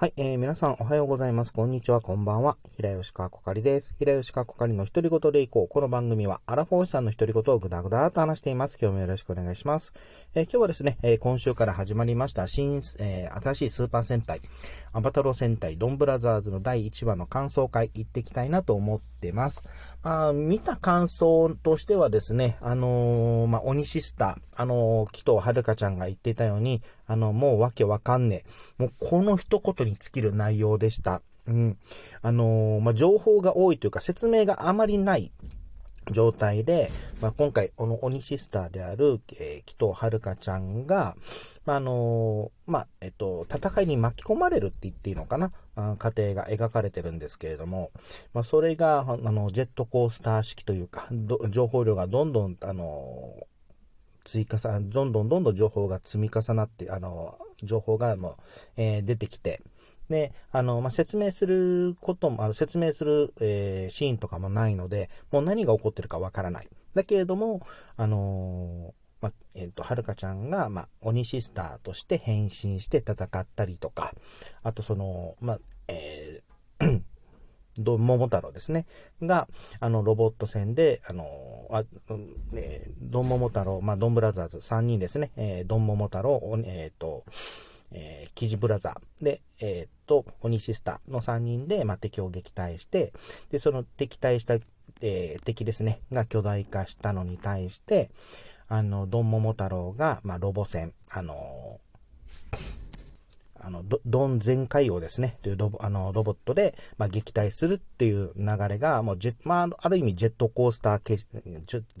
はい、えー、皆さんおはようございます。こんにちは、こんばんは。平吉川こかりです。平吉川こかりの独り言でいこう。この番組は、アラフォーさんの独り言をぐだぐだと話しています。今日もよろしくお願いします。えー、今日はですね、えー、今週から始まりました新、えー、新しいスーパー戦隊、アバタロ戦隊ドンブラザーズの第1話の感想会行ってきたいなと思ってます。あ見た感想としてはですね、あのー、まあ、鬼シスター、あのー、紀藤遥ちゃんが言ってたように、あの、もうわけわかんねえ。もうこの一言に尽きる内容でした。うん。あのー、まあ、情報が多いというか説明があまりない状態で、まあ、今回、この鬼シスターである、えー、紀藤遥ちゃんが、まあ、あのー、まあ、えっと、戦いに巻き込まれるって言っていいのかな？過程が描かれてるんですけれども、まあ、それが、あの、ジェットコースター式というか、情報量がどんどん、あのー、追加さ、どんどんどんどん情報が積み重なって、あの、情報がもう、えー、出てきて、で、あの、まあ、説明することも、あの、説明する、えー、シーンとかもないので、もう何が起こってるかわからない。だけれども、あのー、まあ、えっ、ー、と、はるかちゃんが、まあ、鬼シスターとして変身して戦ったりとか、あとその、まあ、えーど、桃太郎ですね。が、あの、ロボット戦で、あの、あ、えー、ドン桃太郎、まあ、ドンブラザーズ3人ですね。えー、ドン桃太郎、えっ、ー、と、キジブラザー。で、えっ、ー、と、鬼シスターの3人で、まあ、敵を撃退して、で、その敵対した、えー、敵ですね、が巨大化したのに対して、あの、ドンモモ太郎が、まあ、ロボ戦、あのあの、ドン全海王ですね、というロボ、あの、ロボットで、まあ、撃退するっていう流れが、もうジェまあ、ある意味ジェットコースタージ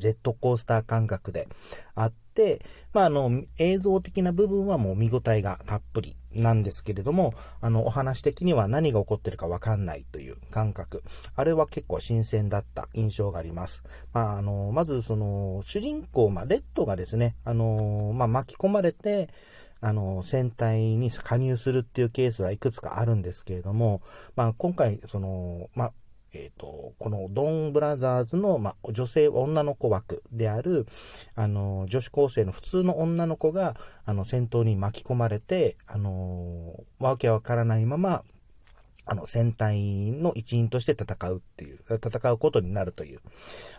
ェットコースター感覚であって、まあ、あの、映像的な部分はもう見応えがたっぷりなんですけれども、あの、お話的には何が起こってるかわかんないという感覚。あれは結構新鮮だった印象があります。まあ、あの、まずその、主人公、まあ、レッドがですね、あの、まあ、巻き込まれて、あの、戦隊に加入するっていうケースはいくつかあるんですけれども、まあ、今回、その、まあ、えっ、ー、と、このドンブラザーズの、まあ、女性、女の子枠である、あの、女子高生の普通の女の子が、あの、戦闘に巻き込まれて、あの、わけわからないまま、あの、戦隊の一員として戦うっていう、戦うことになるという、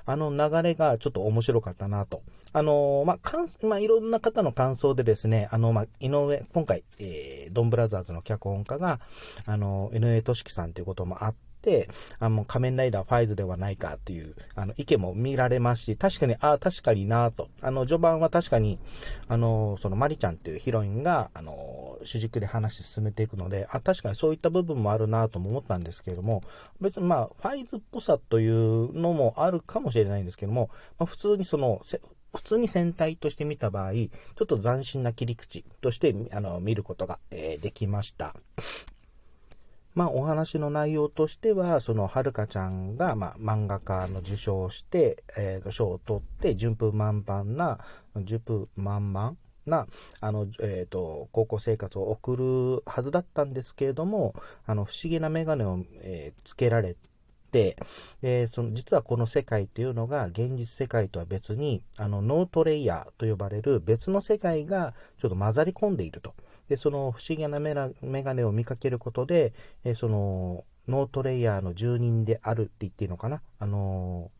あの流れがちょっと面白かったなと。あの、まあ、かん、まあ、いろんな方の感想でですね、あの、まあ、井上、今回、えー、ドンブラザーズの脚本家が、あの、井上俊樹さんということもあって、、あの、仮面ライダーファイズではないかっていう、あの、意見も見られますし、確かに、ああ、確かになと。あの、序盤は確かに、あの、そのマリちゃんっていうヒロインが、あの、主軸で話進めていくので、あ、確かにそういった部分もあるなとも思ったんですけれども、別にまあ、ファイズっぽさというのもあるかもしれないんですけども、まあ、普通にその、普通に戦隊として見た場合、ちょっと斬新な切り口として、あの、見ることが、えー、できました。まあ、お話の内容としては、その、はるかちゃんが、まあ、漫画家の受賞して、えー、賞を取って、順風満帆な、順風満々な、あの、えっ、ー、と、高校生活を送るはずだったんですけれども、あの、不思議なメガネを、えー、つけられて、で、その、実はこの世界っていうのが、現実世界とは別に、あの、ノートレイヤーと呼ばれる別の世界が、ちょっと混ざり込んでいると。で、その不思議なメメガネを見かけることで、えその、ノートレイヤーの住人であるって言っていいのかな？あの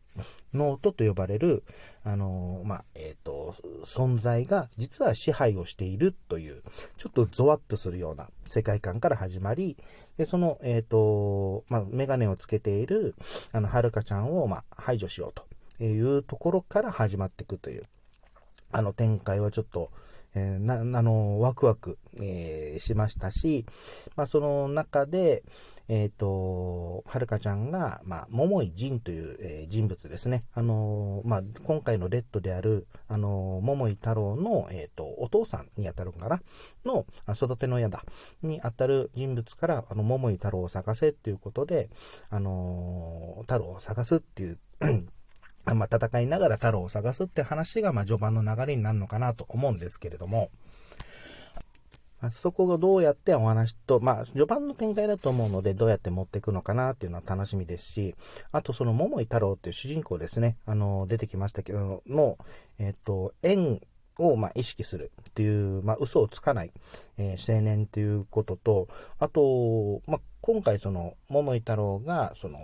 ノートと呼ばれる、あのまあ、えっ、ー、と、存在が実は支配をしているという、ちょっとゾワッとするような世界観から始まり、で、その、えっ、ー、と、まあ、メガネをつけている、あの、はるかちゃんを、まあ、排除しようというところから始まっていくという、あの展開はちょっと、えー、な、あの、ワクワク、えー、しましたし、まあ、その中で、えっ、ー、と、はるかちゃんが、まあ、桃井仁という、えー、人物ですね。あのまあ、今回のレッドである、あの桃井太郎の、えっ、と、お父さんにあたるんかな？の、育ての親だ、にあたる人物から、あの、桃井太郎を探せっていうことで、あの太郎を探すっていうまあ、戦いながら太郎を探すって話が、まあ、序盤の流れになるのかなと思うんですけれども、そこがどうやってお話と、まあ、序盤の展開だと思うので、どうやって持っていくのかなっていうのは楽しみですし、あとその桃井太郎っていう主人公ですね、あの、出てきましたけど、の、えっ、と、縁を、ま、意識するっていう、まあ、嘘をつかない、えー、青年ということと、あと、まあ、今回その、桃井太郎が、その、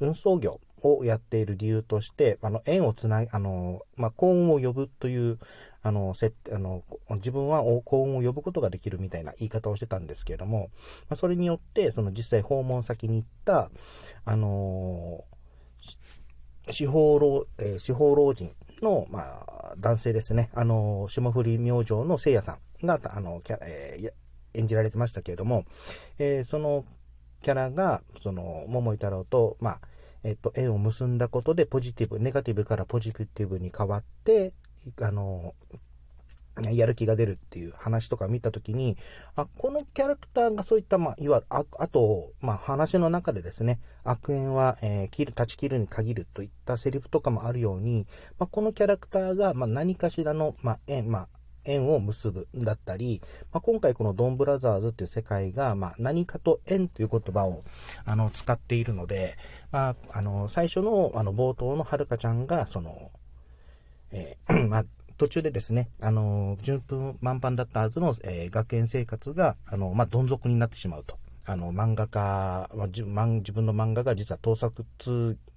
運送業をやっている理由として、あの、縁をつない、あの、まあ、幸運を呼ぶという、あの、せあの自分は幸運を呼ぶことができるみたいな言い方をしてたんですけれども、まあ、それによって、その実際訪問先に行った、あの司法老、えー、司法老人の、まあ、男性ですね、あの、霜降り明星の聖夜さんが、あの、えー、演じられてましたけれども、えー、そのキャラが、その、桃井太郎と、まあ、えっと、縁を結んだことで、ポジティブ、ネガティブからポジティブに変わって、あの、やる気が出るっていう話とか見たときに、あ、このキャラクターがそういった、まあ、いわあ、あと、まあ、話の中でですね、悪縁は、えー、切る、断ち切るに限るといったセリフとかもあるように、まあ、このキャラクターが、まあ、何かしらの、まあ、縁、まあ、縁を結ぶだったり、まあ、今回このドンブラザーズっていう世界が、まあ、何かと縁という言葉を、あの、使っているので、まあ、あの、最初の、あの、冒頭のはるかちゃんが、その、えー、まあ、途中でですね、あの、順風満帆だったはずの、えー、学園生活が、あの、まあ、どん底になってしまうと。あの、漫画家、まあ、自分の漫画が実は盗作、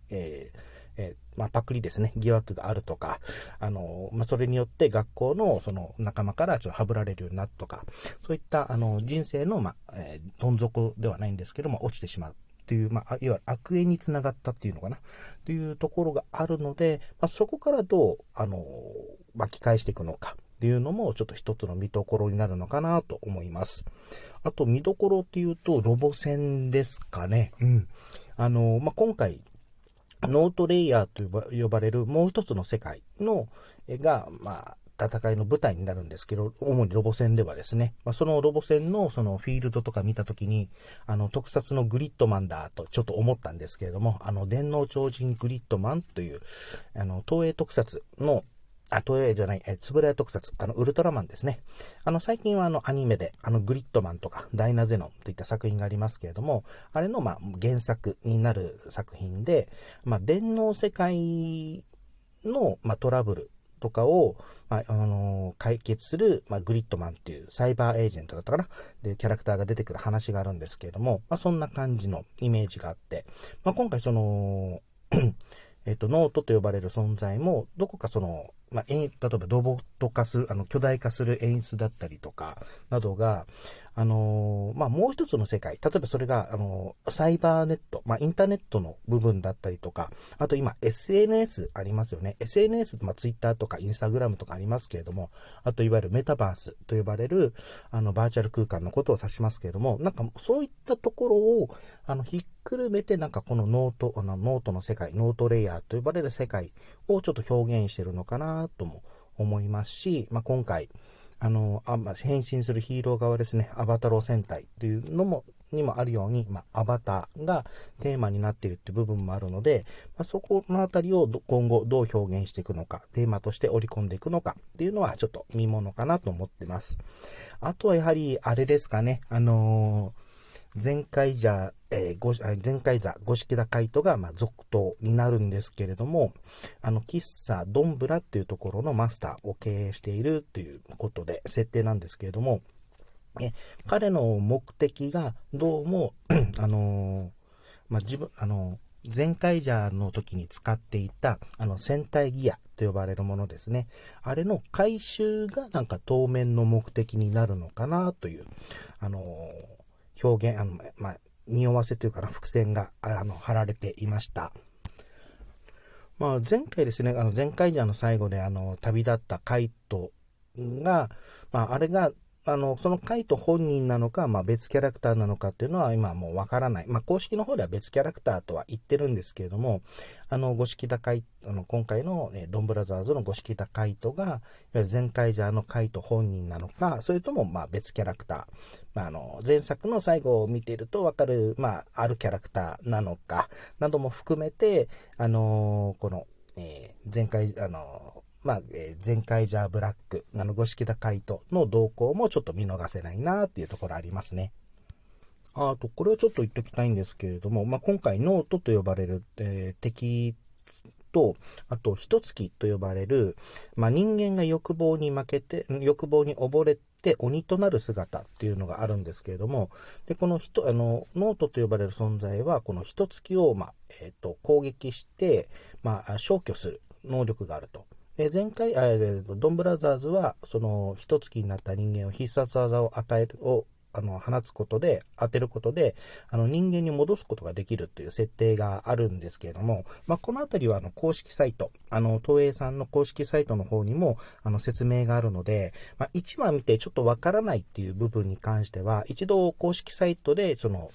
えー、えー、まあ、パクリですね、疑惑があるとか、あの、まあ、それによって学校のその仲間からちょっとはぶられるようになるとか、そういったあの人生の、まあ、えー、どん底ではないんですけども、落ちてしまう。っていう、まあ、いわゆる悪縁につながったっていうのかな、というところがあるので、まあ、そこからどう、あの、巻き返していくのかっていうのも、ちょっと一つの見どころになるのかなと思います。あと、見どころっていうと、ロボ戦ですかね。うん。あの、まあ、今回、ノートレイヤーと呼ばれるもう一つの世界の、が、まあ、戦いの舞台になるんですけど、主にロボ戦ではですね、まあ、そのロボ戦のそのフィールドとか見たときに、あの、特撮のグリッドマンだとちょっと思ったんですけれども、あの、電脳超人グリッドマンという、あの、東映特撮のあ、東映じゃない、え、つぶらや特撮、あの、ウルトラマンですね。あの、最近はあの、アニメで、あの、グリッドマンとか、ダイナゼノンといった作品がありますけれども、あれの、まあ、原作になる作品で、まあ、電脳世界の、まあ、トラブルとかを、まあ、あのー、解決する、まあ、グリッドマンっていうハイパーエージェントだったかなで、キャラクターが出てくる話があるんですけれども、まあ、そんな感じのイメージがあって、まあ、今回その えっと、ノートと呼ばれる存在も、どこかその、まあ、例えばロボット化する、あの、巨大化する演出だったりとか、などが、あのー、まあ、もう一つの世界、例えばそれが、あのー、サイバーネット、まあ、インターネットの部分だったりとか、あと今、SNS ありますよね。SNS、まあ、Twitter とか Instagram とかありますけれども、あといわゆるメタバースと呼ばれる、あの、バーチャル空間のことを指しますけれども、なんか、そういったところを、あの、ひっくるめて、なんかこのノート、あの、ノートの世界、ノートレイヤーと呼ばれる世界をちょっと表現してるのかなとも思いますし、まあ、今回、あの、あまあ、変身するヒーロー側ですね、アバタロー戦隊っていうのも、にもあるように、まあ、アバターがテーマになっているって部分もあるので、まあ、そこのあたりを今後どう表現していくのか、テーマとして織り込んでいくのかっていうのはちょっと見ものかなと思ってます。あとはやはり、あれですかね、あのー前回じゃ、えー、前回座、五色田海人が、まあ、続投になるんですけれども、あの、喫茶ドンブラっていうところのマスターを経営しているということで、設定なんですけれども、え彼の目的が、どうも、あのー、まあ、自分、あのー、前回ジャーの時に使っていた、あの、戦隊ギアと呼ばれるものですね。あれの回収がなんか当面の目的になるのかなという、あのー表現、あの、まあ、匂わせというかな、伏線が、あの、貼られていました。まあ、前回ですね、あの、前回じゃの最後で、あの、旅立ったカイトが、まあ、あれがあの、そのカイト本人なのか、まあ別キャラクターなのかっていうのは今もうわからない。まあ公式の方では別キャラクターとは言ってるんですけれども、あの、五色高い、あの、今回の、ね、ドンブラザーズの五色高いとが、いわゆる前回じゃあのカイト本人なのか、それともまあ別キャラクター。まああの、前作の最後を見ているとわかる、まああるキャラクターなのか、なども含めて、あのこの、えー、前回、あのまあ、えー、前回じゃブラック、あの、五色田海斗の動向もちょっと見逃せないなっていうところありますね。あと、これをちょっと言っておきたいんですけれども、まあ、今回ノートと呼ばれる、えー、敵と、あと、一月と呼ばれる、まあ、人間が欲望に負けて、欲望に溺れて鬼となる姿っていうのがあるんですけれども、で、この人、あの、ノートと呼ばれる存在は、このヒトツ鬼を、まあ、えっ、ー、と、攻撃して、まあ、消去する能力があると。で前回、えー、ドンブラザーズは、その、ヒトツ鬼になった人間を必殺技を与える、をあの、放つことで、当てることで、あの、人間に戻すことができるっていう設定があるんですけれども、まあ、このあたりは、あの、公式サイト、あの、東映さんの公式サイトの方にも、あの、説明があるので、まあ、1話見てちょっとわからないっていう部分に関しては、一度公式サイトで、その、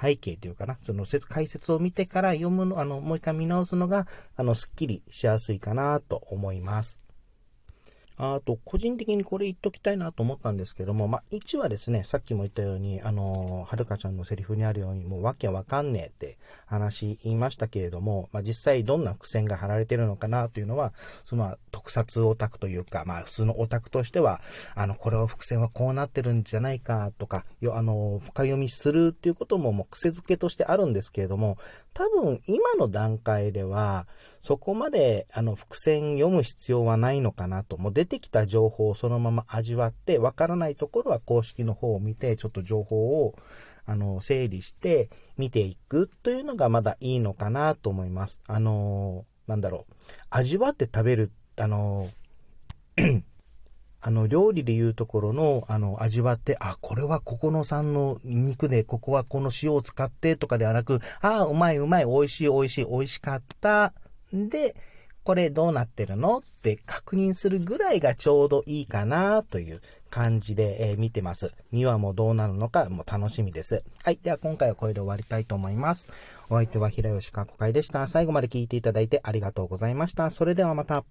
背景というかな、その解説を見てから読むの、あの、もう一回見直すのが、あの、スッキリしやすいかなと思います。あと、個人的にこれ言っときたいなと思ったんですけども、まあ、1はですね、さっきも言ったように、あの、はるかちゃんのセリフにあるように、もうわけわかんねえって話言いましたけれども、まあ、実際どんな伏線が張られてるのかなというのは、その、特撮オタクというか、まあ、普通のオタクとしては、あの、これは伏線はこうなってるんじゃないかとか、よあの、深読みするっていうことももう癖づけとしてあるんですけれども、多分今の段階では、そこまであの伏線読む必要はないのかなと。もう出てきた情報をそのまま味わって、わからないところは公式の方を見て、ちょっと情報をあの整理して見ていくというのがまだいいのかなと思います。あのなんだろう。味わって食べる、あの あの、料理でいうところの、あの、味わって、あ、これはここの産の肉で、ここはこの塩を使ってとかではなく、あ、うまいうまい、美味しい美味しい、美味しかった。で、これどうなってるのって確認するぐらいがちょうどいいかなという感じで、えー、見てます。2話もどうなるのかも楽しみです。はい。では今回はこれで終わりたいと思います。お相手は平吉かこかいでした。最後まで聞いていただいてありがとうございました。それではまた。